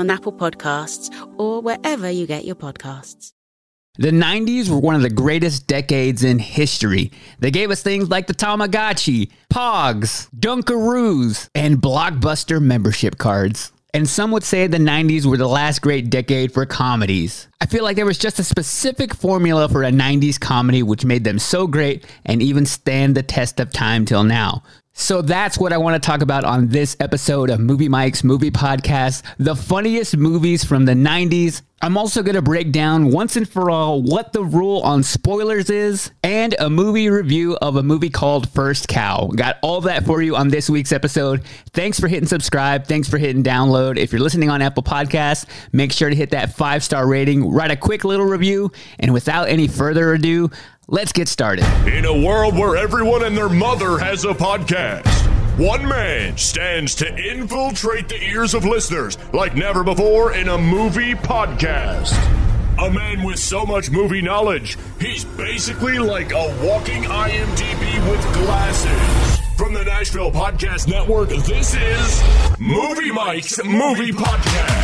on Apple Podcasts, or wherever you get your podcasts. The 90s were one of the greatest decades in history. They gave us things like the Tamagotchi, Pogs, Dunkaroos, and Blockbuster membership cards. And some would say the 90s were the last great decade for comedies. I feel like there was just a specific formula for a 90s comedy which made them so great and even stand the test of time till now. So that's what I want to talk about on this episode of Movie Mike's Movie Podcast the funniest movies from the 90s. I'm also going to break down once and for all what the rule on spoilers is and a movie review of a movie called First Cow. Got all that for you on this week's episode. Thanks for hitting subscribe. Thanks for hitting download. If you're listening on Apple Podcasts, make sure to hit that five star rating, write a quick little review, and without any further ado, Let's get started. In a world where everyone and their mother has a podcast, one man stands to infiltrate the ears of listeners like never before in a movie podcast. A man with so much movie knowledge, he's basically like a walking IMDb with glasses. From the Nashville Podcast Network, this is Movie Mike's Movie Podcast.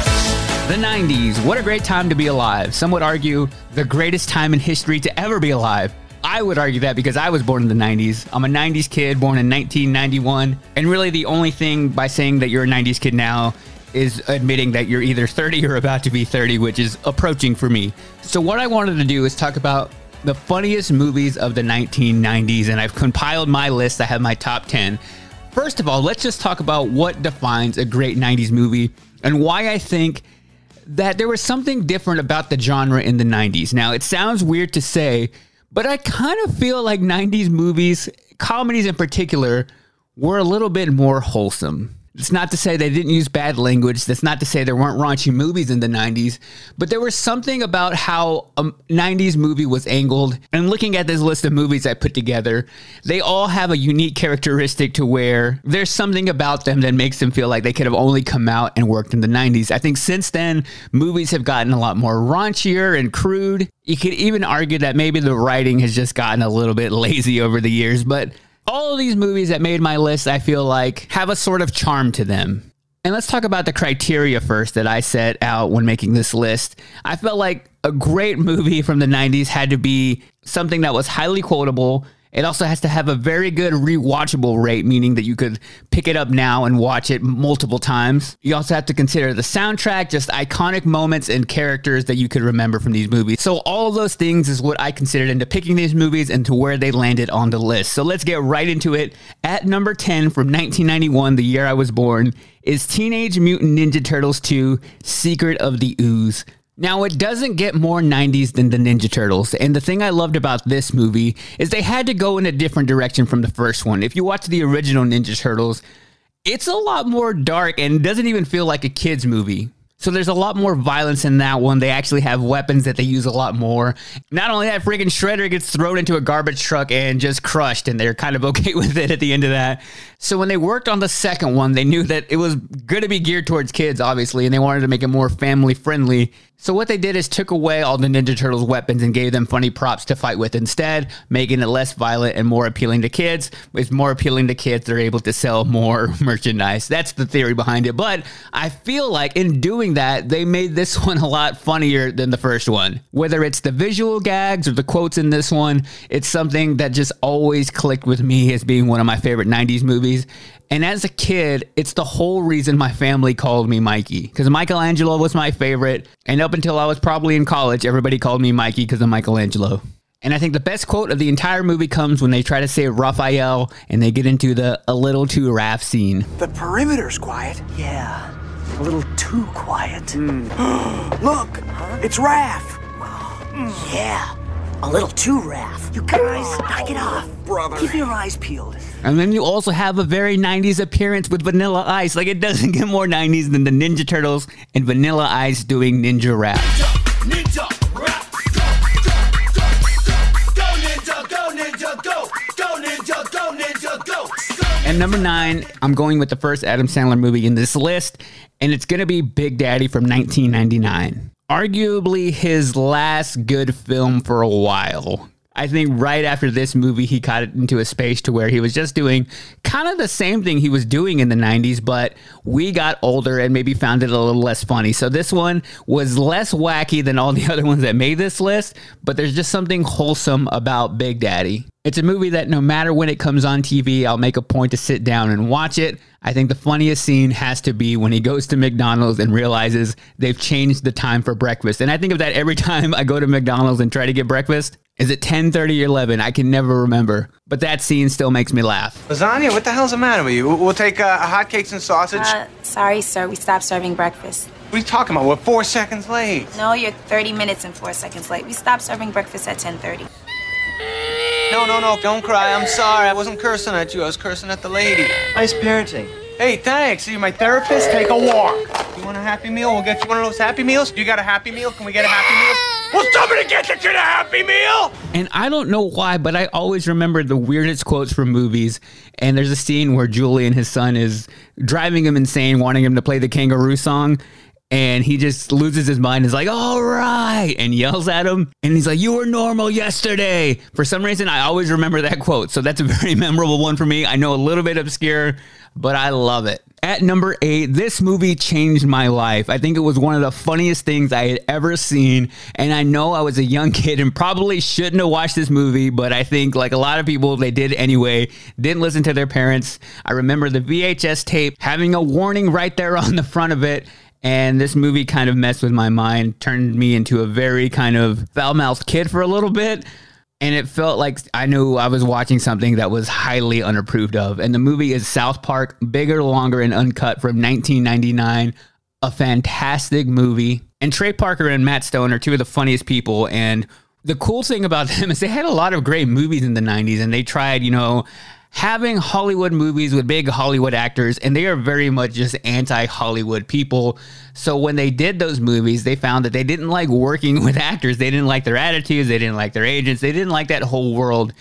The 90s, what a great time to be alive. Some would argue the greatest time in history to ever be alive. I would argue that because I was born in the 90s. I'm a 90s kid, born in 1991. And really, the only thing by saying that you're a 90s kid now is admitting that you're either 30 or about to be 30, which is approaching for me. So, what I wanted to do is talk about the funniest movies of the 1990s, and I've compiled my list. I have my top 10. First of all, let's just talk about what defines a great 90s movie and why I think that there was something different about the genre in the 90s. Now, it sounds weird to say, but I kind of feel like 90s movies, comedies in particular, were a little bit more wholesome. It's not to say they didn't use bad language. That's not to say there weren't raunchy movies in the 90s, but there was something about how a 90s movie was angled. And looking at this list of movies I put together, they all have a unique characteristic to where there's something about them that makes them feel like they could have only come out and worked in the 90s. I think since then, movies have gotten a lot more raunchier and crude. You could even argue that maybe the writing has just gotten a little bit lazy over the years, but all of these movies that made my list, I feel like, have a sort of charm to them. And let's talk about the criteria first that I set out when making this list. I felt like a great movie from the 90s had to be something that was highly quotable, it also has to have a very good rewatchable rate, meaning that you could pick it up now and watch it multiple times. You also have to consider the soundtrack, just iconic moments and characters that you could remember from these movies. So, all of those things is what I considered into picking these movies and to where they landed on the list. So, let's get right into it. At number 10 from 1991, the year I was born, is Teenage Mutant Ninja Turtles 2 Secret of the Ooze. Now, it doesn't get more 90s than the Ninja Turtles. And the thing I loved about this movie is they had to go in a different direction from the first one. If you watch the original Ninja Turtles, it's a lot more dark and doesn't even feel like a kid's movie. So there's a lot more violence in that one. They actually have weapons that they use a lot more. Not only that, freaking Shredder gets thrown into a garbage truck and just crushed, and they're kind of okay with it at the end of that. So when they worked on the second one, they knew that it was going to be geared towards kids, obviously, and they wanted to make it more family friendly. So what they did is took away all the Ninja Turtles weapons and gave them funny props to fight with instead, making it less violent and more appealing to kids. It's more appealing to kids, they're able to sell more merchandise. That's the theory behind it. But I feel like in doing that, they made this one a lot funnier than the first one. Whether it's the visual gags or the quotes in this one, it's something that just always clicked with me as being one of my favorite 90s movies. And as a kid, it's the whole reason my family called me Mikey because Michelangelo was my favorite. And up until I was probably in college, everybody called me Mikey because of Michelangelo. And I think the best quote of the entire movie comes when they try to say Raphael and they get into the a little too Raph scene. The perimeter's quiet. Yeah, a little too quiet. Hmm. Look, it's Raph. Yeah, a little too Raph. You guys, knock it off. Brother. Keep your eyes peeled. And then you also have a very 90s appearance with Vanilla Ice. Like it doesn't get more 90s than the Ninja Turtles and Vanilla Ice doing Ninja Rap. Ninja go, go, go, go, go, ninja, go, ninja, go, go, ninja, go, ninja, go, go. And number nine, I'm going with the first Adam Sandler movie in this list, and it's going to be Big Daddy from 1999. Arguably his last good film for a while. I think right after this movie, he got into a space to where he was just doing kind of the same thing he was doing in the 90s, but we got older and maybe found it a little less funny. So this one was less wacky than all the other ones that made this list, but there's just something wholesome about Big Daddy. It's a movie that no matter when it comes on TV, I'll make a point to sit down and watch it. I think the funniest scene has to be when he goes to McDonald's and realizes they've changed the time for breakfast. And I think of that every time I go to McDonald's and try to get breakfast. Is it 10:30 or 11? I can never remember. But that scene still makes me laugh. Lasagna, what the hell's the matter with you? We'll- We'll take uh, hotcakes and sausage. Uh, sorry, sir. We stopped serving breakfast. what are you talking about? We're four seconds late. No, you're 30 minutes and four seconds late. We stopped serving breakfast at 10:30. No, no, no, don't cry. I'm sorry. I wasn't cursing at you. I was cursing at the lady. Nice parenting. Hey, thanks. Are You're my therapist. Take a walk. You want a Happy Meal? We'll get you one of those Happy Meals. You got a Happy Meal? Can we get a Happy Meal? Will somebody get you the kid a Happy Meal? And I don't know why, but I always remember the weirdest quotes from movies. And there's a scene where Julian his son, is driving him insane, wanting him to play the kangaroo song. And he just loses his mind. Is like, all right, and yells at him. And he's like, "You were normal yesterday." For some reason, I always remember that quote. So that's a very memorable one for me. I know a little bit obscure, but I love it. At number eight, this movie changed my life. I think it was one of the funniest things I had ever seen. And I know I was a young kid and probably shouldn't have watched this movie, but I think, like a lot of people, they did anyway, didn't listen to their parents. I remember the VHS tape having a warning right there on the front of it. And this movie kind of messed with my mind, turned me into a very kind of foul mouthed kid for a little bit. And it felt like I knew I was watching something that was highly unapproved of. And the movie is South Park, bigger, longer, and uncut from 1999. A fantastic movie. And Trey Parker and Matt Stone are two of the funniest people. And the cool thing about them is they had a lot of great movies in the 90s and they tried, you know, having Hollywood movies with big Hollywood actors, and they are very much just anti Hollywood people. So when they did those movies, they found that they didn't like working with actors. They didn't like their attitudes. They didn't like their agents. They didn't like that whole world.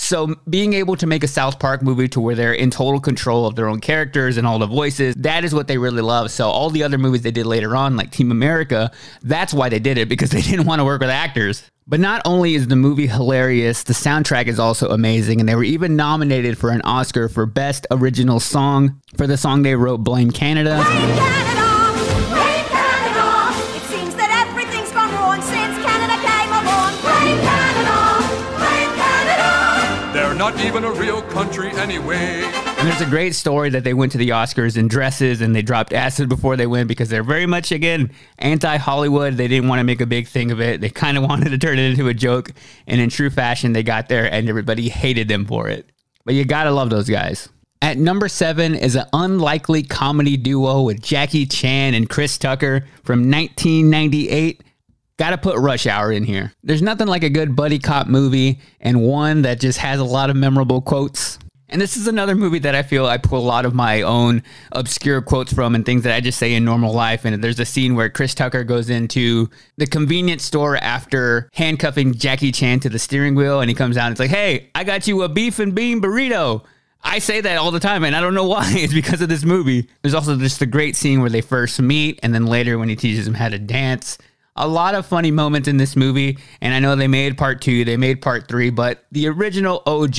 So being able to make a South Park movie to where they're in total control of their own characters and all the voices, that is what they really love. So all the other movies they did later on, like Team America, that's why they did it because they didn't want to work with actors. But not only is the movie hilarious, the soundtrack is also amazing, and they were even nominated for an Oscar for Best Original Song for the song they wrote, Blame Canada. It seems that everything's gone wrong since Canada came along. Blame Canada! Blame Canada! They're not even a real country anyway. And there's a great story that they went to the Oscars in dresses and they dropped acid before they went because they're very much, again, anti Hollywood. They didn't want to make a big thing of it. They kind of wanted to turn it into a joke. And in true fashion, they got there and everybody hated them for it. But you gotta love those guys. At number seven is an unlikely comedy duo with Jackie Chan and Chris Tucker from 1998. Gotta put Rush Hour in here. There's nothing like a good buddy cop movie and one that just has a lot of memorable quotes. And this is another movie that I feel I pull a lot of my own obscure quotes from and things that I just say in normal life. And there's a scene where Chris Tucker goes into the convenience store after handcuffing Jackie Chan to the steering wheel and he comes out and it's like, hey, I got you a beef and bean burrito. I say that all the time, and I don't know why. It's because of this movie. There's also just the great scene where they first meet, and then later when he teaches him how to dance. A lot of funny moments in this movie, and I know they made part two, they made part three, but the original OG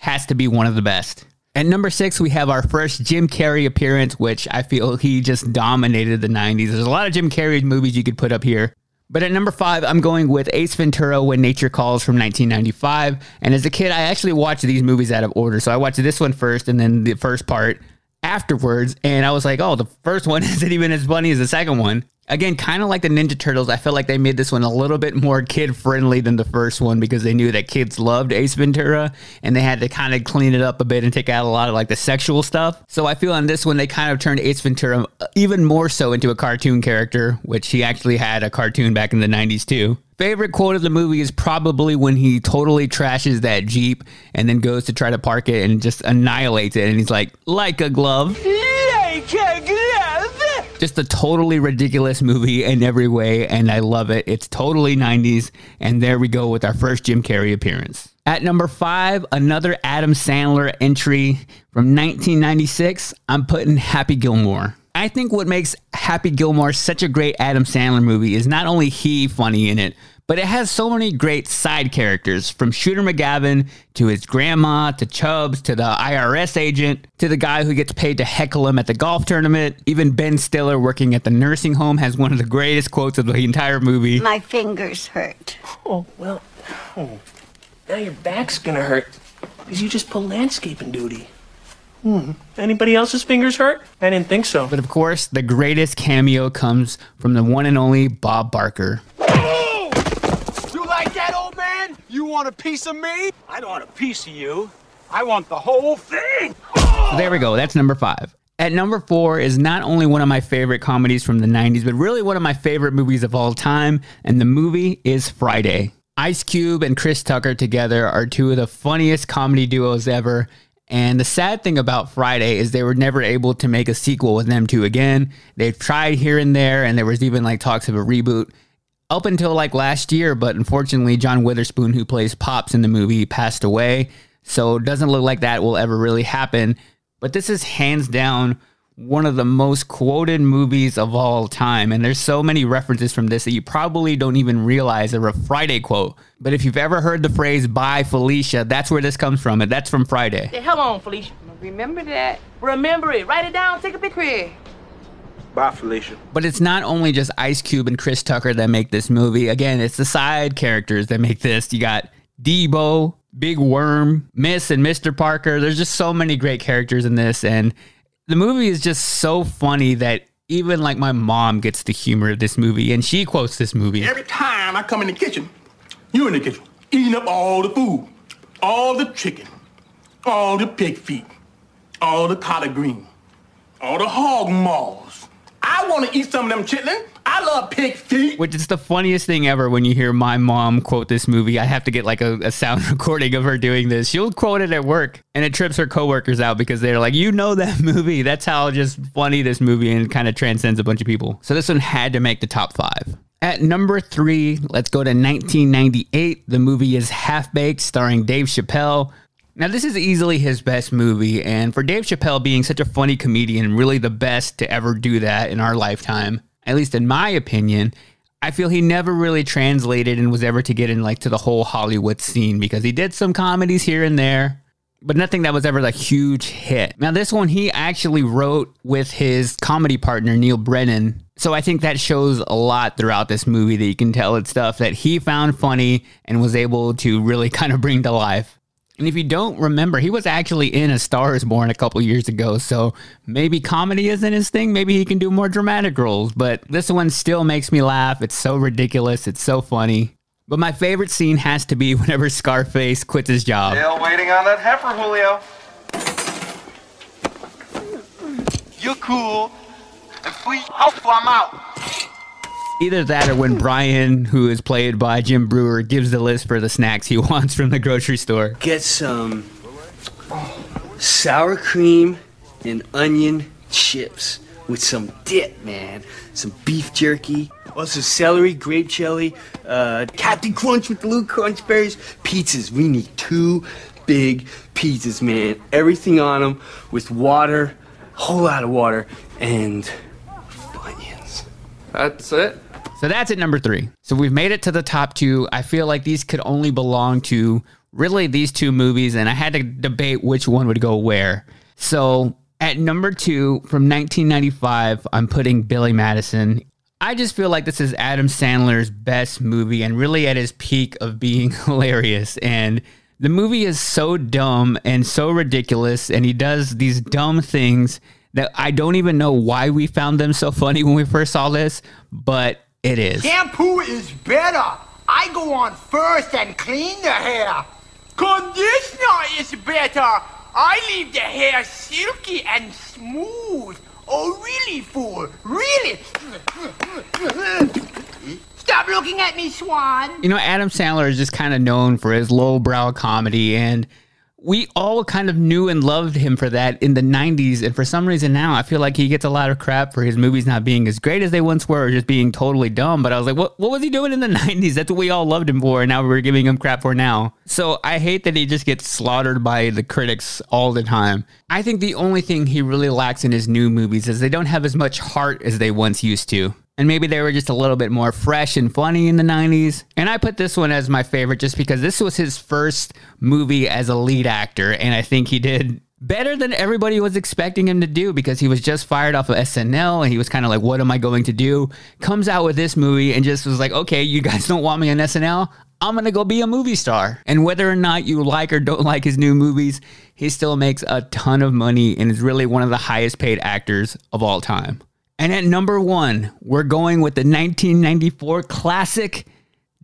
has to be one of the best. At number six, we have our first Jim Carrey appearance, which I feel he just dominated the 90s. There's a lot of Jim Carrey movies you could put up here. But at number five, I'm going with Ace Ventura When Nature Calls from 1995. And as a kid, I actually watched these movies out of order. So I watched this one first and then the first part afterwards. And I was like, oh, the first one isn't even as funny as the second one. Again, kind of like the Ninja Turtles, I feel like they made this one a little bit more kid friendly than the first one because they knew that kids loved Ace Ventura and they had to kind of clean it up a bit and take out a lot of like the sexual stuff. So I feel on this one, they kind of turned Ace Ventura uh, even more so into a cartoon character, which he actually had a cartoon back in the 90s too. Favorite quote of the movie is probably when he totally trashes that Jeep and then goes to try to park it and just annihilates it. And he's like, like a glove. Just a totally ridiculous movie in every way, and I love it. It's totally 90s, and there we go with our first Jim Carrey appearance. At number five, another Adam Sandler entry from 1996. I'm putting Happy Gilmore. I think what makes Happy Gilmore such a great Adam Sandler movie is not only he funny in it, but it has so many great side characters from Shooter McGavin to his grandma to Chubbs to the IRS agent to the guy who gets paid to heckle him at the golf tournament. Even Ben Stiller working at the nursing home has one of the greatest quotes of the entire movie. My fingers hurt. Oh, well, oh. now your back's gonna hurt because you just pulled landscaping duty. Hmm. Anybody else's fingers hurt? I didn't think so. But of course, the greatest cameo comes from the one and only Bob Barker. You like that, old man? You want a piece of me? I don't want a piece of you. I want the whole thing. So there we go. That's number five. At number four is not only one of my favorite comedies from the 90s, but really one of my favorite movies of all time. And the movie is Friday. Ice Cube and Chris Tucker together are two of the funniest comedy duos ever. And the sad thing about Friday is they were never able to make a sequel with them two again. They've tried here and there, and there was even like talks of a reboot up until like last year, but unfortunately, John Witherspoon, who plays Pops in the movie, passed away. So it doesn't look like that will ever really happen. But this is hands down one of the most quoted movies of all time. And there's so many references from this that you probably don't even realize are a Friday quote. But if you've ever heard the phrase bye Felicia, that's where this comes from. And that's from Friday. Hey, hell on, Felicia. Remember that. Remember it. Write it down. Take a picture. Bye, Felicia. But it's not only just Ice Cube and Chris Tucker that make this movie. Again, it's the side characters that make this. You got Debo, Big Worm, Miss and Mr. Parker. There's just so many great characters in this. And the movie is just so funny that even like my mom gets the humor of this movie and she quotes this movie. Every time I come in the kitchen, you in the kitchen, eating up all the food, all the chicken, all the pig feet, all the collard green, all the hog maws. I want to eat some of them chitlin. I love pig feet. Which is the funniest thing ever when you hear my mom quote this movie. I have to get like a, a sound recording of her doing this. She'll quote it at work and it trips her coworkers out because they're like, you know that movie. That's how just funny this movie and kind of transcends a bunch of people. So this one had to make the top five. At number three, let's go to 1998. The movie is Half Baked, starring Dave Chappelle. Now, this is easily his best movie, and for Dave Chappelle being such a funny comedian, really the best to ever do that in our lifetime, at least in my opinion, I feel he never really translated and was ever to get in like to the whole Hollywood scene because he did some comedies here and there, but nothing that was ever like huge hit. Now this one he actually wrote with his comedy partner Neal Brennan. So I think that shows a lot throughout this movie that you can tell it's stuff that he found funny and was able to really kind of bring to life. And if you don't remember, he was actually in A Star is Born a couple years ago. So maybe comedy isn't his thing. Maybe he can do more dramatic roles. But this one still makes me laugh. It's so ridiculous. It's so funny. But my favorite scene has to be whenever Scarface quits his job. Still waiting on that heifer, Julio. You're cool. And free. I'm out. Either that or when Brian, who is played by Jim Breuer, gives the list for the snacks he wants from the grocery store. Get some sour cream and onion chips with some dip, man. Some beef jerky, also celery, grape jelly, uh, Captain Crunch with blue little crunch berries, pizzas. We need two big pizzas, man. Everything on them with water, whole lot of water, and onions. That's it? So that's at number three. So we've made it to the top two. I feel like these could only belong to really these two movies, and I had to debate which one would go where. So at number two from 1995, I'm putting Billy Madison. I just feel like this is Adam Sandler's best movie and really at his peak of being hilarious. And the movie is so dumb and so ridiculous, and he does these dumb things that I don't even know why we found them so funny when we first saw this, but it is. Shampoo is better. I go on first and clean the hair. Conditioner is better. I leave the hair silky and smooth. Oh, really, fool? Really? Stop looking at me, Swan. You know, Adam Sandler is just kind of known for his lowbrow comedy, and we all kind of knew and loved him for that in the 90s. And for some reason now, I feel like he gets a lot of crap for his movies not being as great as they once were or just being totally dumb. But I was like, what, what was he doing in the 90s? That's what we all loved him for. And now we're giving him crap for now. So I hate that he just gets slaughtered by the critics all the time. I think the only thing he really lacks in his new movies is they don't have as much heart as they once used to and maybe they were just a little bit more fresh and funny in the 90s. And I put this one as my favorite just because this was his first movie as a lead actor, and I think he did better than everybody was expecting him to do because he was just fired off of SNL and he was kind of like, What am I going to do? Comes out with this movie and just was like, Okay, you guys don't want me on SNL? I'm gonna go be a movie star. And whether or not you like or don't like his new movies, he still makes a ton of money and is really one of the highest paid actors of all time. And at number one, we're going with the 1994 classic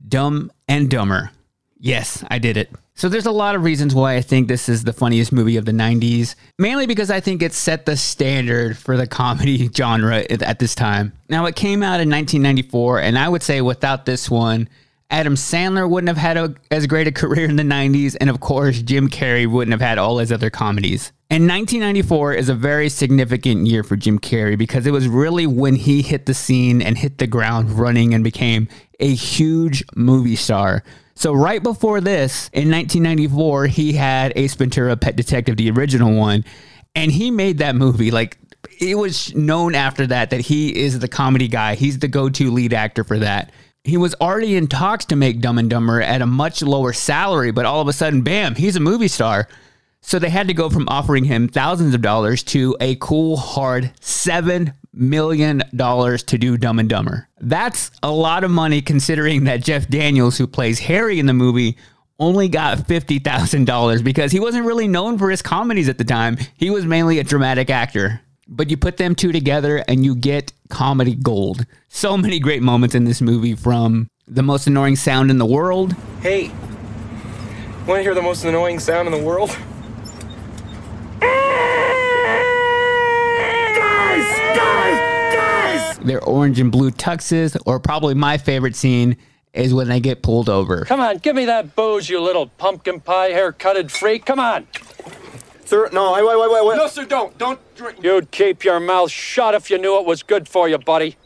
Dumb and Dumber. Yes, I did it. So there's a lot of reasons why I think this is the funniest movie of the 90s, mainly because I think it set the standard for the comedy genre at this time. Now, it came out in 1994, and I would say without this one, Adam Sandler wouldn't have had a, as great a career in the 90s, and of course, Jim Carrey wouldn't have had all his other comedies. And 1994 is a very significant year for Jim Carrey because it was really when he hit the scene and hit the ground running and became a huge movie star. So, right before this, in 1994, he had Ace Ventura Pet Detective, the original one, and he made that movie. Like, it was known after that that he is the comedy guy, he's the go to lead actor for that he was already in talks to make Dumb and Dumber at a much lower salary, but all of a sudden, bam, he's a movie star. So they had to go from offering him thousands of dollars to a cool, hard $7 million to do Dumb and Dumber. That's a lot of money considering that Jeff Daniels, who plays Harry in the movie, only got $50,000 because he wasn't really known for his comedies at the time. He was mainly a dramatic actor. But you put them two together and you get comedy gold. So many great moments in this movie from the most annoying sound in the world. Hey, want to hear the most annoying sound in the world? Guys, guys, guys! Their orange and blue tuxes, or probably my favorite scene is when they get pulled over. Come on, give me that booze, you little pumpkin pie haircutted freak. Come on. Sir, no, wait, wait, wait, wait. No, sir, don't. Don't drink. You'd keep your mouth shut if you knew it was good for you, buddy.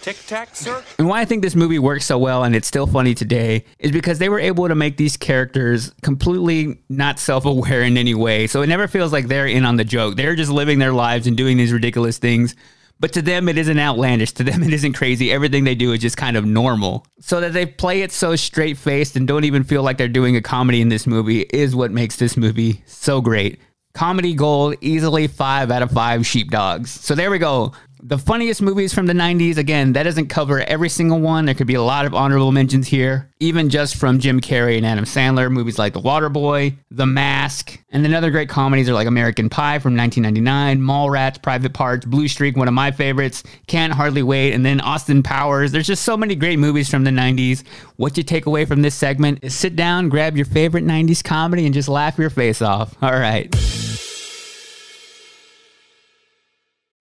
Tic Tac, sir? And why I think this movie works so well and it's still funny today is because they were able to make these characters completely not self aware in any way. So it never feels like they're in on the joke. They're just living their lives and doing these ridiculous things. But to them, it isn't outlandish. To them, it isn't crazy. Everything they do is just kind of normal. So that they play it so straight faced and don't even feel like they're doing a comedy in this movie is what makes this movie so great. Comedy gold, easily five out of five sheepdogs. So there we go the funniest movies from the 90s. Again, that doesn't cover every single one. There could be a lot of honorable mentions here, even just from Jim Carrey and Adam Sandler. Movies like The Waterboy, The Mask, and then other great comedies are like American Pie from 1999, Mallrats, Private Parts, Blue Streak, one of my favorites, Can't Hardly Wait, and then Austin Powers. There's just so many great movies from the 90s. What you take away from this segment is sit down, grab your favorite 90s comedy, and just laugh your face off. All right.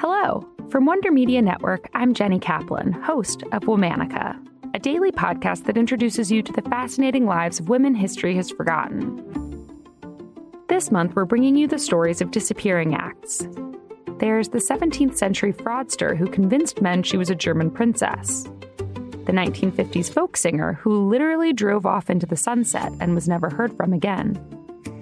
Hello. From Wonder Media Network, I'm Jenny Kaplan, host of Womanica, a daily podcast that introduces you to the fascinating lives of women history has forgotten. This month, we're bringing you the stories of disappearing acts. There's the 17th century fraudster who convinced men she was a German princess, the 1950s folk singer who literally drove off into the sunset and was never heard from again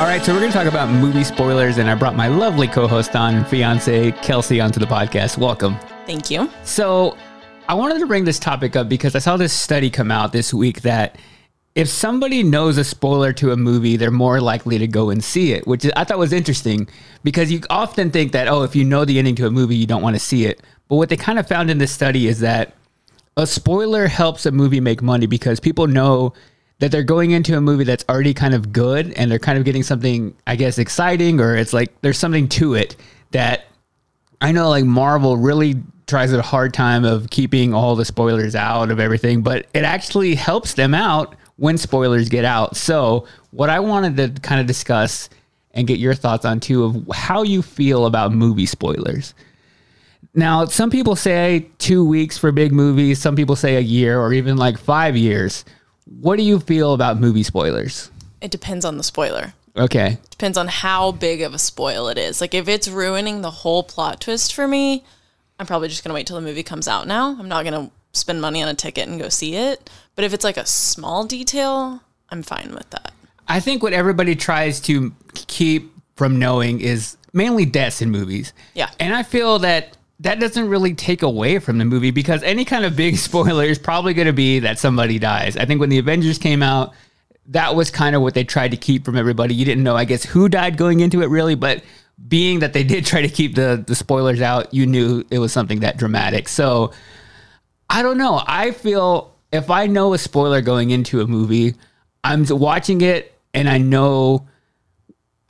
All right, so we're going to talk about movie spoilers, and I brought my lovely co-host on, fiance Kelsey, onto the podcast. Welcome. Thank you. So, I wanted to bring this topic up because I saw this study come out this week that if somebody knows a spoiler to a movie, they're more likely to go and see it, which I thought was interesting because you often think that oh, if you know the ending to a movie, you don't want to see it. But what they kind of found in this study is that a spoiler helps a movie make money because people know that they're going into a movie that's already kind of good and they're kind of getting something, I guess, exciting or it's like there's something to it that I know like Marvel really tries a hard time of keeping all the spoilers out of everything, but it actually helps them out when spoilers get out. So, what I wanted to kind of discuss and get your thoughts on too of how you feel about movie spoilers. Now, some people say 2 weeks for big movies, some people say a year or even like 5 years. What do you feel about movie spoilers? It depends on the spoiler. Okay. Depends on how big of a spoil it is. Like if it's ruining the whole plot twist for me, I'm probably just going to wait till the movie comes out now. I'm not going to spend money on a ticket and go see it. But if it's like a small detail, I'm fine with that. I think what everybody tries to keep from knowing is mainly deaths in movies. Yeah. And I feel that that doesn't really take away from the movie because any kind of big spoiler is probably going to be that somebody dies. I think when the Avengers came out, that was kind of what they tried to keep from everybody. You didn't know, I guess, who died going into it really, but being that they did try to keep the the spoilers out, you knew it was something that dramatic. So I don't know. I feel if I know a spoiler going into a movie, I'm watching it and I know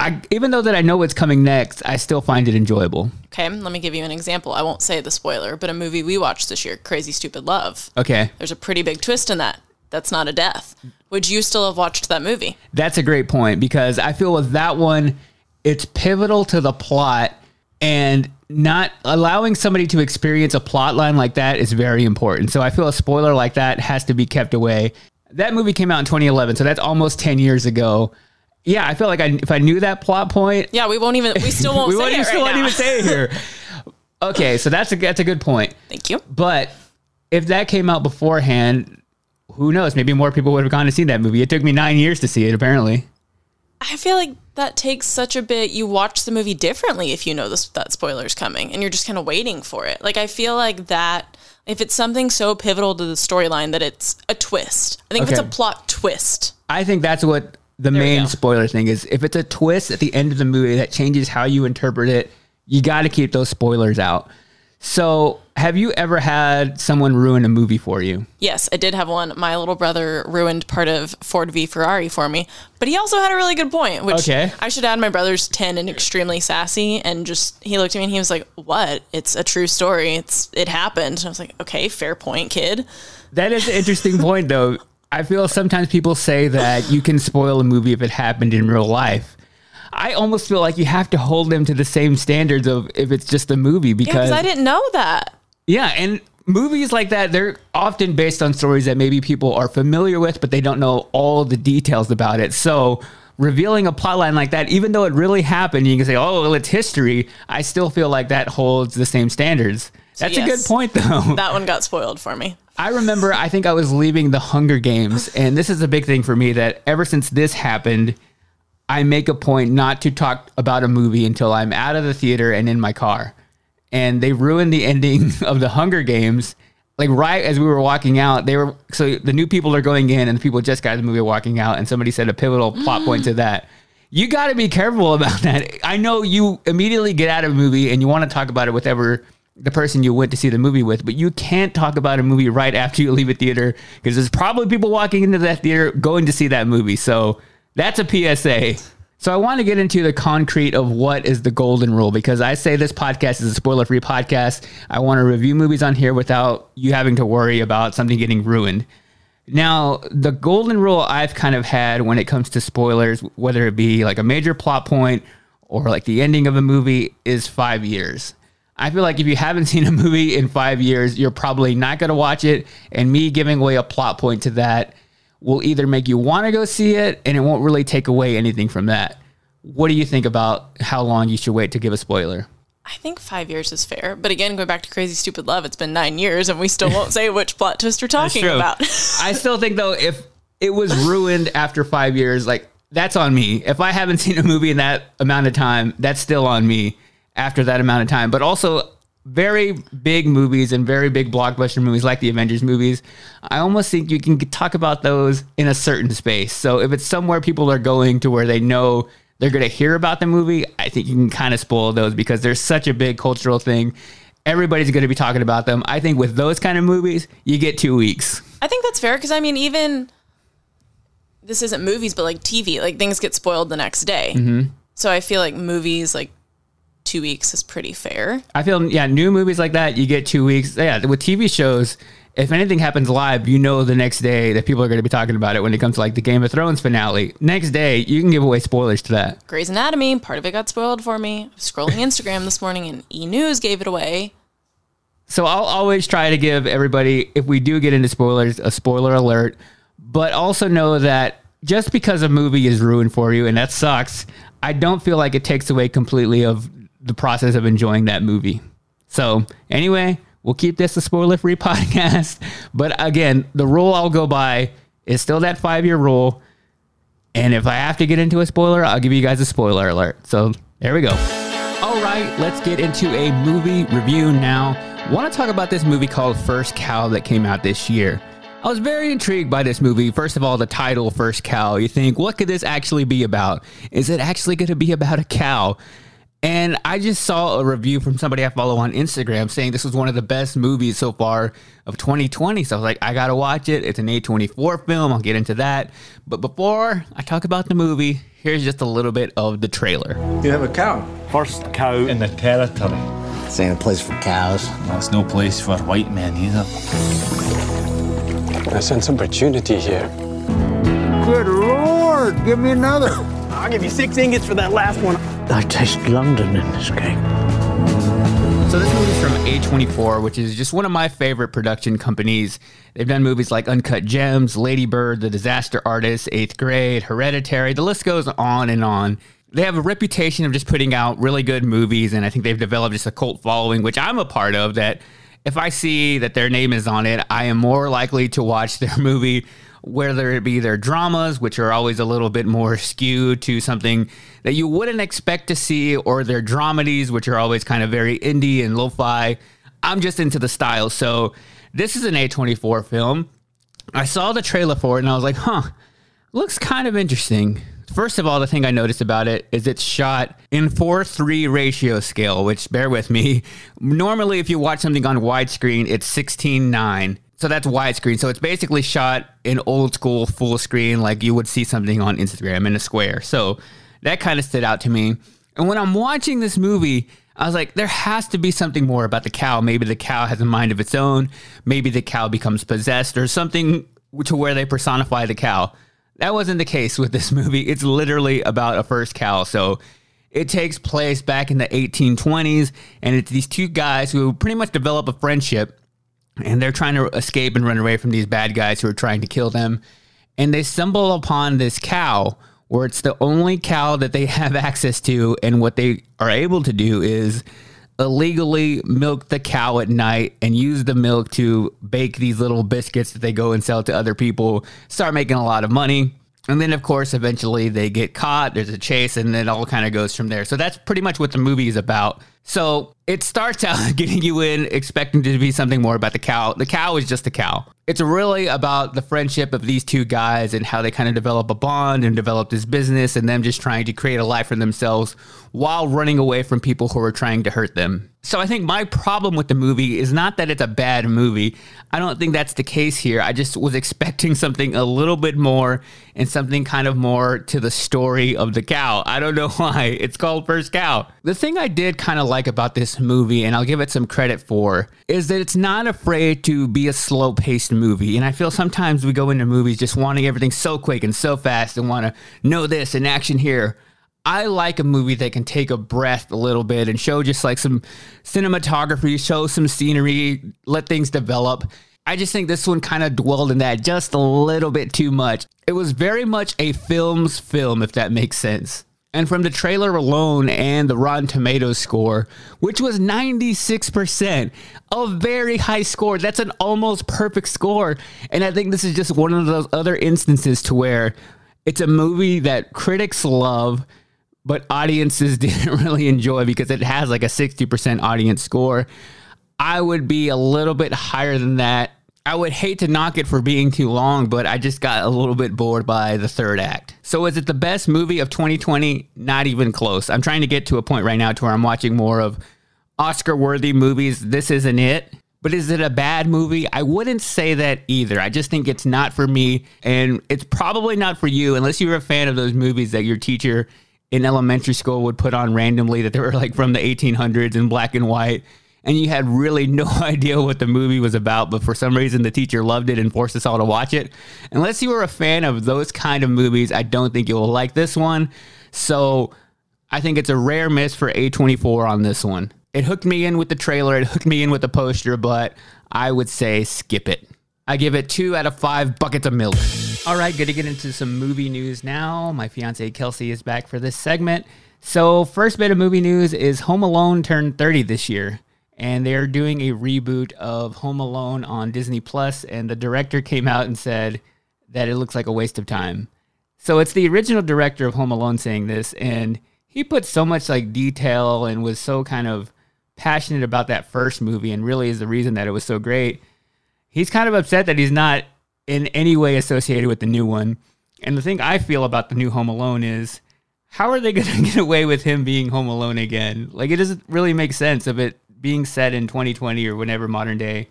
I even though that I know what's coming next, I still find it enjoyable. Okay, let me give you an example. I won't say the spoiler, but a movie we watched this year, Crazy Stupid Love. Okay. There's a pretty big twist in that. That's not a death. Would you still have watched that movie? That's a great point because I feel with that one, it's pivotal to the plot and not allowing somebody to experience a plot line like that is very important. So I feel a spoiler like that has to be kept away. That movie came out in 2011, so that's almost 10 years ago. Yeah, I feel like I, if I knew that plot point, Yeah, we won't even. We still won't. we say won't it even, still right won't even say it here. Okay, so that's a that's a good point. Thank you. But if that came out beforehand, who knows? Maybe more people would have gone to see that movie. It took me nine years to see it. Apparently, I feel like that takes such a bit. You watch the movie differently if you know this that spoiler's coming, and you're just kind of waiting for it. Like I feel like that. If it's something so pivotal to the storyline that it's a twist, I think if it's a plot twist, I think that's what the main spoiler thing is. If it's a twist at the end of the movie that changes how you interpret it, you got to keep those spoilers out. So, have you ever had someone ruin a movie for you? Yes, I did have one. My little brother ruined part of Ford v Ferrari for me, but he also had a really good point, which Okay. I should add my brother's 10 and extremely sassy and just he looked at me and he was like, "What? It's a true story. It's it happened." And I was like, "Okay, fair point, kid." That is an interesting point, though. I feel sometimes people say that you can spoil a movie if it happened in real life. I almost feel like you have to hold them to the same standards of if it's just a movie because because I didn't know that. Yeah, and movies like that, they're often based on stories that maybe people are familiar with, but they don't know all the details about it. So revealing a plotline like that, even though it really happened, you can say, oh, well, it's history. I still feel like that holds the same standards. That's a good point, though. That one got spoiled for me. I remember, I think I was leaving the Hunger Games, and this is a big thing for me that ever since this happened, I make a point not to talk about a movie until I'm out of the theater and in my car. And they ruined the ending of the Hunger Games. Like right as we were walking out, they were so the new people are going in, and the people just got the movie walking out, and somebody said a pivotal plot point to mm. that. You got to be careful about that. I know you immediately get out of a movie and you want to talk about it with ever the person you went to see the movie with, but you can't talk about a movie right after you leave a theater because there's probably people walking into that theater going to see that movie. So that's a PSA. So I want to get into the concrete of what is the golden rule because I say this podcast is a spoiler-free podcast. I want to review movies on here without you having to worry about something getting ruined. Now, the golden rule I've kind of had when it comes to spoilers, whether it be like a major plot point or like the ending of a movie, is five years. I feel like if you haven't seen a movie in five years, you're probably not going to watch it. And me giving away a plot point to that will either make you want to go see it and it won't really take away anything from that. What do you think about how long you should wait to give a spoiler? I think five years is fair. But again, going back to Crazy Stupid Love, it's been nine years and we still won't say which plot twist we're talking true. about. I still think though, if it was ruined after five years, like that's on me. If I haven't seen a movie in that amount of time, that's still on me after that amount of time. But also, very big movies and very big blockbuster movies like the Avengers movies, I almost think you can talk about those in a certain space. So if it's somewhere people are going to where they know they're going to hear about the movie, I think you can kind of spoil those because there's such a big cultural thing. Everybody's going to be talking about them. I think with those kind of movies, you get two weeks. I think that's fair because I mean, even this isn't movies, but like TV, like things get spoiled the next day. hmm So I feel like movies, like two weeks is pretty fair. I feel yeah, new movies like that you get two weeks. Yeah, with TV shows, if anything happens live, you know the next day that people are going to be talking about it. When it comes to like the Game of Thrones finale, next day you can give away spoilers to that. Grey's Anatomy, part of it got spoiled for me. Scrolling Instagram this morning and E News gave it away. So I'll always try to give everybody, if we do get into spoilers, a spoiler alert. But also know that just because a movie is ruined for you, and that sucks, I don't feel like it takes away completely of the process of enjoying that movie. So anyway, we'll keep this a spoiler-free podcast. But again, the rule I'll go by is still that five-year rule. And if I have to get into a spoiler, I'll give you guys a spoiler alert. So there we go. All right, let's get into a movie review now. Want to talk about this movie called First Cow that came out this year. I was very intrigued by this movie. First of all, the title First Cow. You think, what could this actually be about? Is it actually going to be about a cow? And I just saw a review from somebody I follow on Instagram saying this was one of the best movies so far of 2020. So I was like, I got to watch it. It's an A24 film. I'll get into that. But before I talk about the movie, here's just a little bit of the trailer. You have a cow. First cow in the territory. This ain't a place for cows. That's no place for white men either. I sense opportunity here. Good lord, give me another. I'll give you six ingots for that last one. I taste London in this cake. So this movie's from A24, which is just one of my favorite production companies. They've done movies like Uncut Gems, Lady Bird, The Disaster Artist, Eighth Grade, Hereditary. The list goes on and on. They have a reputation of just putting out really good movies, and I think they've developed just a cult following, which I'm a part of. That if I see that their name is on it, I am more likely to watch their movie, whether it be their dramas, which are always a little bit more skewed to something that you wouldn't expect to see, or their dramedies, which are always kind of very indie and lo-fi. I'm just into the style. So this is an A24 film. I saw the trailer for it and I was like, huh, looks kind of interesting. First of all, the thing I noticed about it is it's shot in 4 3 ratio scale, which bear with me. Normally, if you watch something on widescreen, it's 16 9. So that's widescreen. So it's basically shot in old school full screen, like you would see something on Instagram in a square. So that kind of stood out to me. And when I'm watching this movie, I was like, there has to be something more about the cow. Maybe the cow has a mind of its own. Maybe the cow becomes possessed or something to where they personify the cow. That wasn't the case with this movie. It's literally about a first cow. So it takes place back in the 1820s, and it's these two guys who pretty much develop a friendship, and they're trying to escape and run away from these bad guys who are trying to kill them. And they stumble upon this cow where it's the only cow that they have access to, and what they are able to do is illegally milk the cow at night and use the milk to bake these little biscuits that they go and sell to other people, start making a lot of money. And then, of course, eventually they get caught. There's a chase, and it all kind of goes from there. So that's pretty much what the movie is about. So it starts out getting you in expecting to be something more about the cow. The cow is just a cow. It's really about the friendship of these two guys and how they kind of develop a bond and develop this business and them just trying to create a life for themselves while running away from people who are trying to hurt them. So I think my problem with the movie is not that it's a bad movie. I don't think that's the case here. I just was expecting something a little bit more and something kind of more to the story of the cow. I don't know why. It's called First Cow. The thing I did kind of like about this movie, and I'll give it some credit for, is that it's not afraid to be a slow paced movie. And I feel sometimes we go into movies just wanting everything so quick and so fast and want to know this and action here. I like a movie that can take a breath a little bit and show just like some cinematography, show some scenery, let things develop. I just think this one kind of dwelled in that just a little bit too much. It was very much a film's film, if that makes sense. And from the trailer alone and the Rotten Tomatoes score, which was 96%, a very high score. That's an almost perfect score. And I think this is just one of those other instances to where it's a movie that critics love, but audiences didn't really enjoy because it has like a 60% audience score. I would be a little bit higher than that. I would hate to knock it for being too long, but I just got a little bit bored by the third act. So, is it the best movie of 2020? Not even close. I'm trying to get to a point right now to where I'm watching more of Oscar worthy movies. This isn't it. But is it a bad movie? I wouldn't say that either. I just think it's not for me. And it's probably not for you unless you're a fan of those movies that your teacher in elementary school would put on randomly that they were like from the 1800s in black and white and you had really no idea what the movie was about, but for some reason the teacher loved it and forced us all to watch it. Unless you were a fan of those kind of movies, I don't think you will like this one. So I think it's a rare miss for A24 on this one. It hooked me in with the trailer, it hooked me in with the poster, but I would say skip it. I give it two out of five buckets of milk. All right, good to get into some movie news now. My fiance Kelsey is back for this segment. So, first bit of movie news is Home Alone turned 30 this year and they're doing a reboot of Home Alone on Disney Plus, and the director came out and said that it looks like a waste of time. So it's the original director of Home Alone saying this, and he put so much like detail and was so kind of passionate about that first movie, and really is the reason that it was so great. He's kind of upset that he's not in any way associated with the new one. And the thing I feel about the new Home Alone is how are they going to get away with him being home alone again? Like, it doesn't really make sense of it being set in 2020 or whenever modern day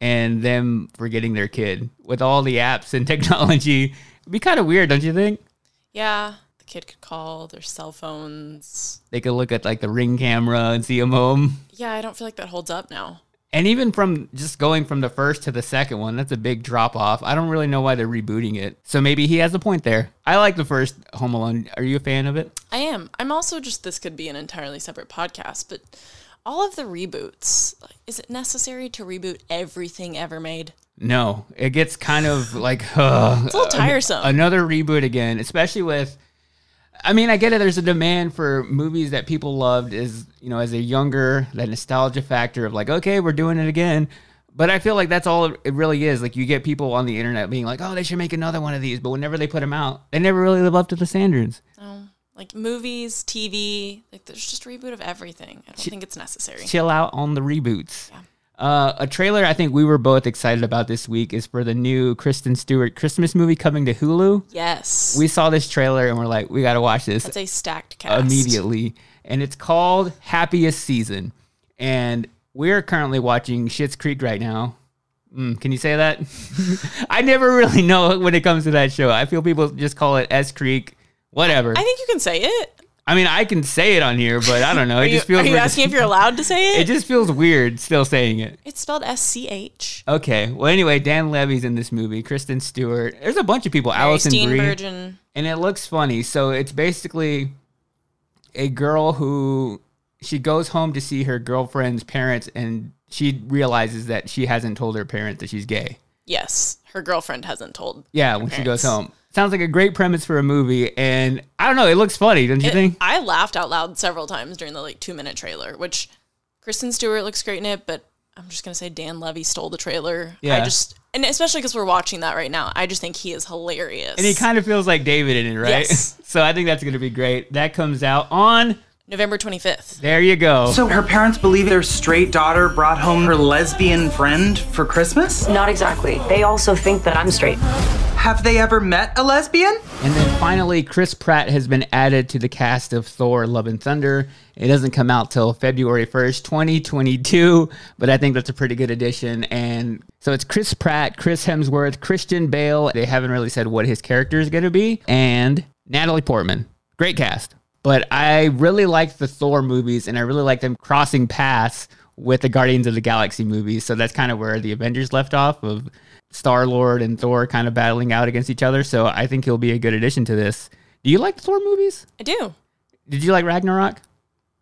and them forgetting their kid with all the apps and technology. It'd be kind of weird, don't you think? Yeah, the kid could call their cell phones. They could look at like the ring camera and see him home. Yeah, I don't feel like that holds up now. And even from just going from the first to the second one, that's a big drop off. I don't really know why they're rebooting it. So maybe he has a point there. I like the first Home Alone. Are you a fan of it? I am. I'm also just, this could be an entirely separate podcast, but all of the reboots, is it necessary to reboot everything ever made? No, it gets kind of like uh, it's a little tiresome. Another reboot again, especially with. I mean, I get it. There's a demand for movies that people loved as you know as a younger that nostalgia factor of like, okay, we're doing it again. But I feel like that's all it really is. Like you get people on the internet being like, oh, they should make another one of these, but whenever they put them out, they never really live up to the standards. Oh like movies, TV. Like there's just a reboot of everything. I don't Ch- think it's necessary. Chill out on the reboots. Yeah. Uh, a trailer I think we were both excited about this week is for the new Kristen Stewart Christmas movie coming to Hulu. Yes. We saw this trailer and we're like, we got to watch this That's a stacked cast. immediately. And it's called Happiest Season. And we're currently watching Schitt's Creek right now. Mm, can you say that? I never really know when it comes to that show. I feel people just call it S Creek, whatever. I think you can say it. I mean, I can say it on here, but I don't know. Are It you, just feels are you weird. asking if you're allowed to say it? It just feels weird still saying it. it's spelled S C H. Okay. Well, anyway, Dan Levy's in this movie. Kristen Stewart. There's a bunch of people. Mary Alison Brie. And it looks funny. So it's basically a girl who she goes home to see her girlfriend's parents, and she realizes that she hasn't told her parents that she's gay. Yes, her girlfriend hasn't told. Yeah, when she goes home. Sounds like a great premise for a movie, and I don't know. It looks funny, don't you It- think? I laughed out loud several times during the like two minute trailer, which Kristen Stewart looks great in it, but I'm just gonna say Dan Levy stole the trailer. Yeah. I just and especially because we're watching that right now, I just think he is hilarious. And he kind of feels like David in it, right? Yes. so I think that's to be great. That comes out on. November 25th. There you go. So her parents believe their straight daughter brought home her lesbian friend for Christmas? Not exactly. They also think that I'm straight. Have they ever met a lesbian? And then finally, Chris Pratt has been added to the cast of Thor Love and Thunder. It doesn't come out till February 1st, 2022, but I think that's a pretty good addition. And so it's Chris Pratt, Chris Hemsworth, Christian Bale. They haven't really said what his character is going to be. And Natalie Portman. Great cast. But I really like the Thor movies and I really like them crossing paths with the Guardians of the Galaxy movies. So that's kind of where the Avengers left off of Star Lord and Thor kind of battling out against each other. So I think he'll be a good addition to this. Do you like the Thor movies? I do. Did you like Ragnarok?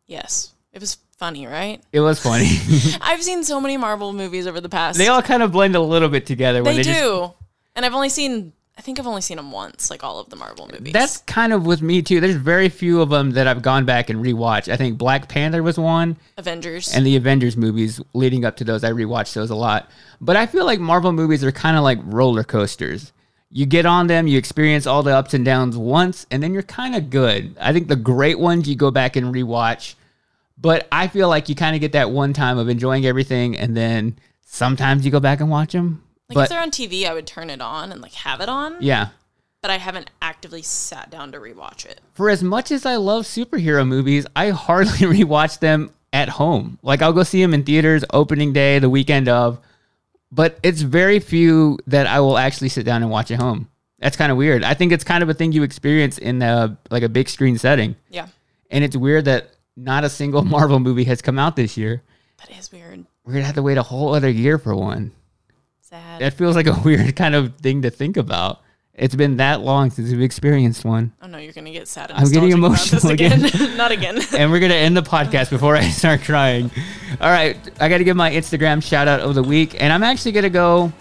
Yes, it was funny, right? It was funny. I've seen so many Marvel movies over the past. they all kind of blend a little bit together. when They they do, just- and I've only seen. I think I've only seen them once, like all of the Marvel movies. That's kind of with me too. There's very few of them that I've gone back and rewatched. I think Black Panther was one. Avengers. And the Avengers movies leading up to those, I rewatched those a lot. But I feel like Marvel movies are kind of like roller coasters. You get on them, you experience all the ups and downs once, and then you're kind of good. I think the great ones you go back and rewatch. But I feel like you kind of get that one time of enjoying everything, and then sometimes you go back and watch them. Like but if they're on TV, I would turn it on and like have it on. yeah, But I haven't actively sat down to rewatch it. for as much as I love superhero movies, I hardly rewatch them at home. Like I'll go see them in theaters opening day, the weekend of, but it's very few that I will actually sit down and watch at home. That's kind of weird. I think it's kind of a thing you experience in a, like a big screen setting. Yeah. And it's weird that not a single Marvel movie has come out this year. That is weird. We're gonna have to wait a whole other year for one. Sad. That feels like a weird kind of thing to think about. It's been that long since we've experienced one. Oh no, you're gonna get sad. And I'm getting emotional this again. Not again. and we're gonna end the podcast before I start crying. All right, I got to give my Instagram shout out of the week, and I'm actually gonna go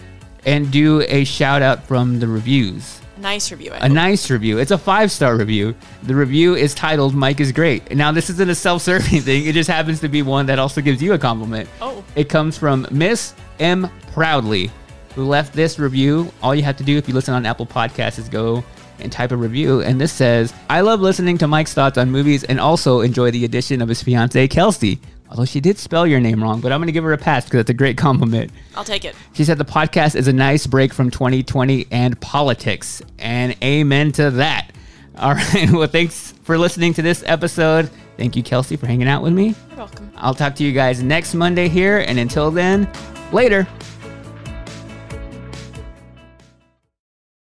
and do a shout out from the reviews. nice review. I A hope. nice review. It's a five star review. The review is titled "Mike is great." Now, this isn't a self serving thing. It just happens to be one that also gives you a compliment. Oh. It comes from Miss M Proudly, who left this review. All you have to do if you listen on Apple Podcasts is go and type a review. And this says, I love listening to Mike's thoughts on movies and also enjoy the addition of his fiancee, Kelsey. Although she did spell your name wrong, but I'm going to give her a pass because it's a great compliment. I'll take it. She said the podcast is a nice break from 2020 and politics. And amen to that. All right. Well, thanks for listening to this episode. Thank you, Kelsey, for hanging out with me. You're welcome. I'll talk to you guys next Monday here. And until then, later.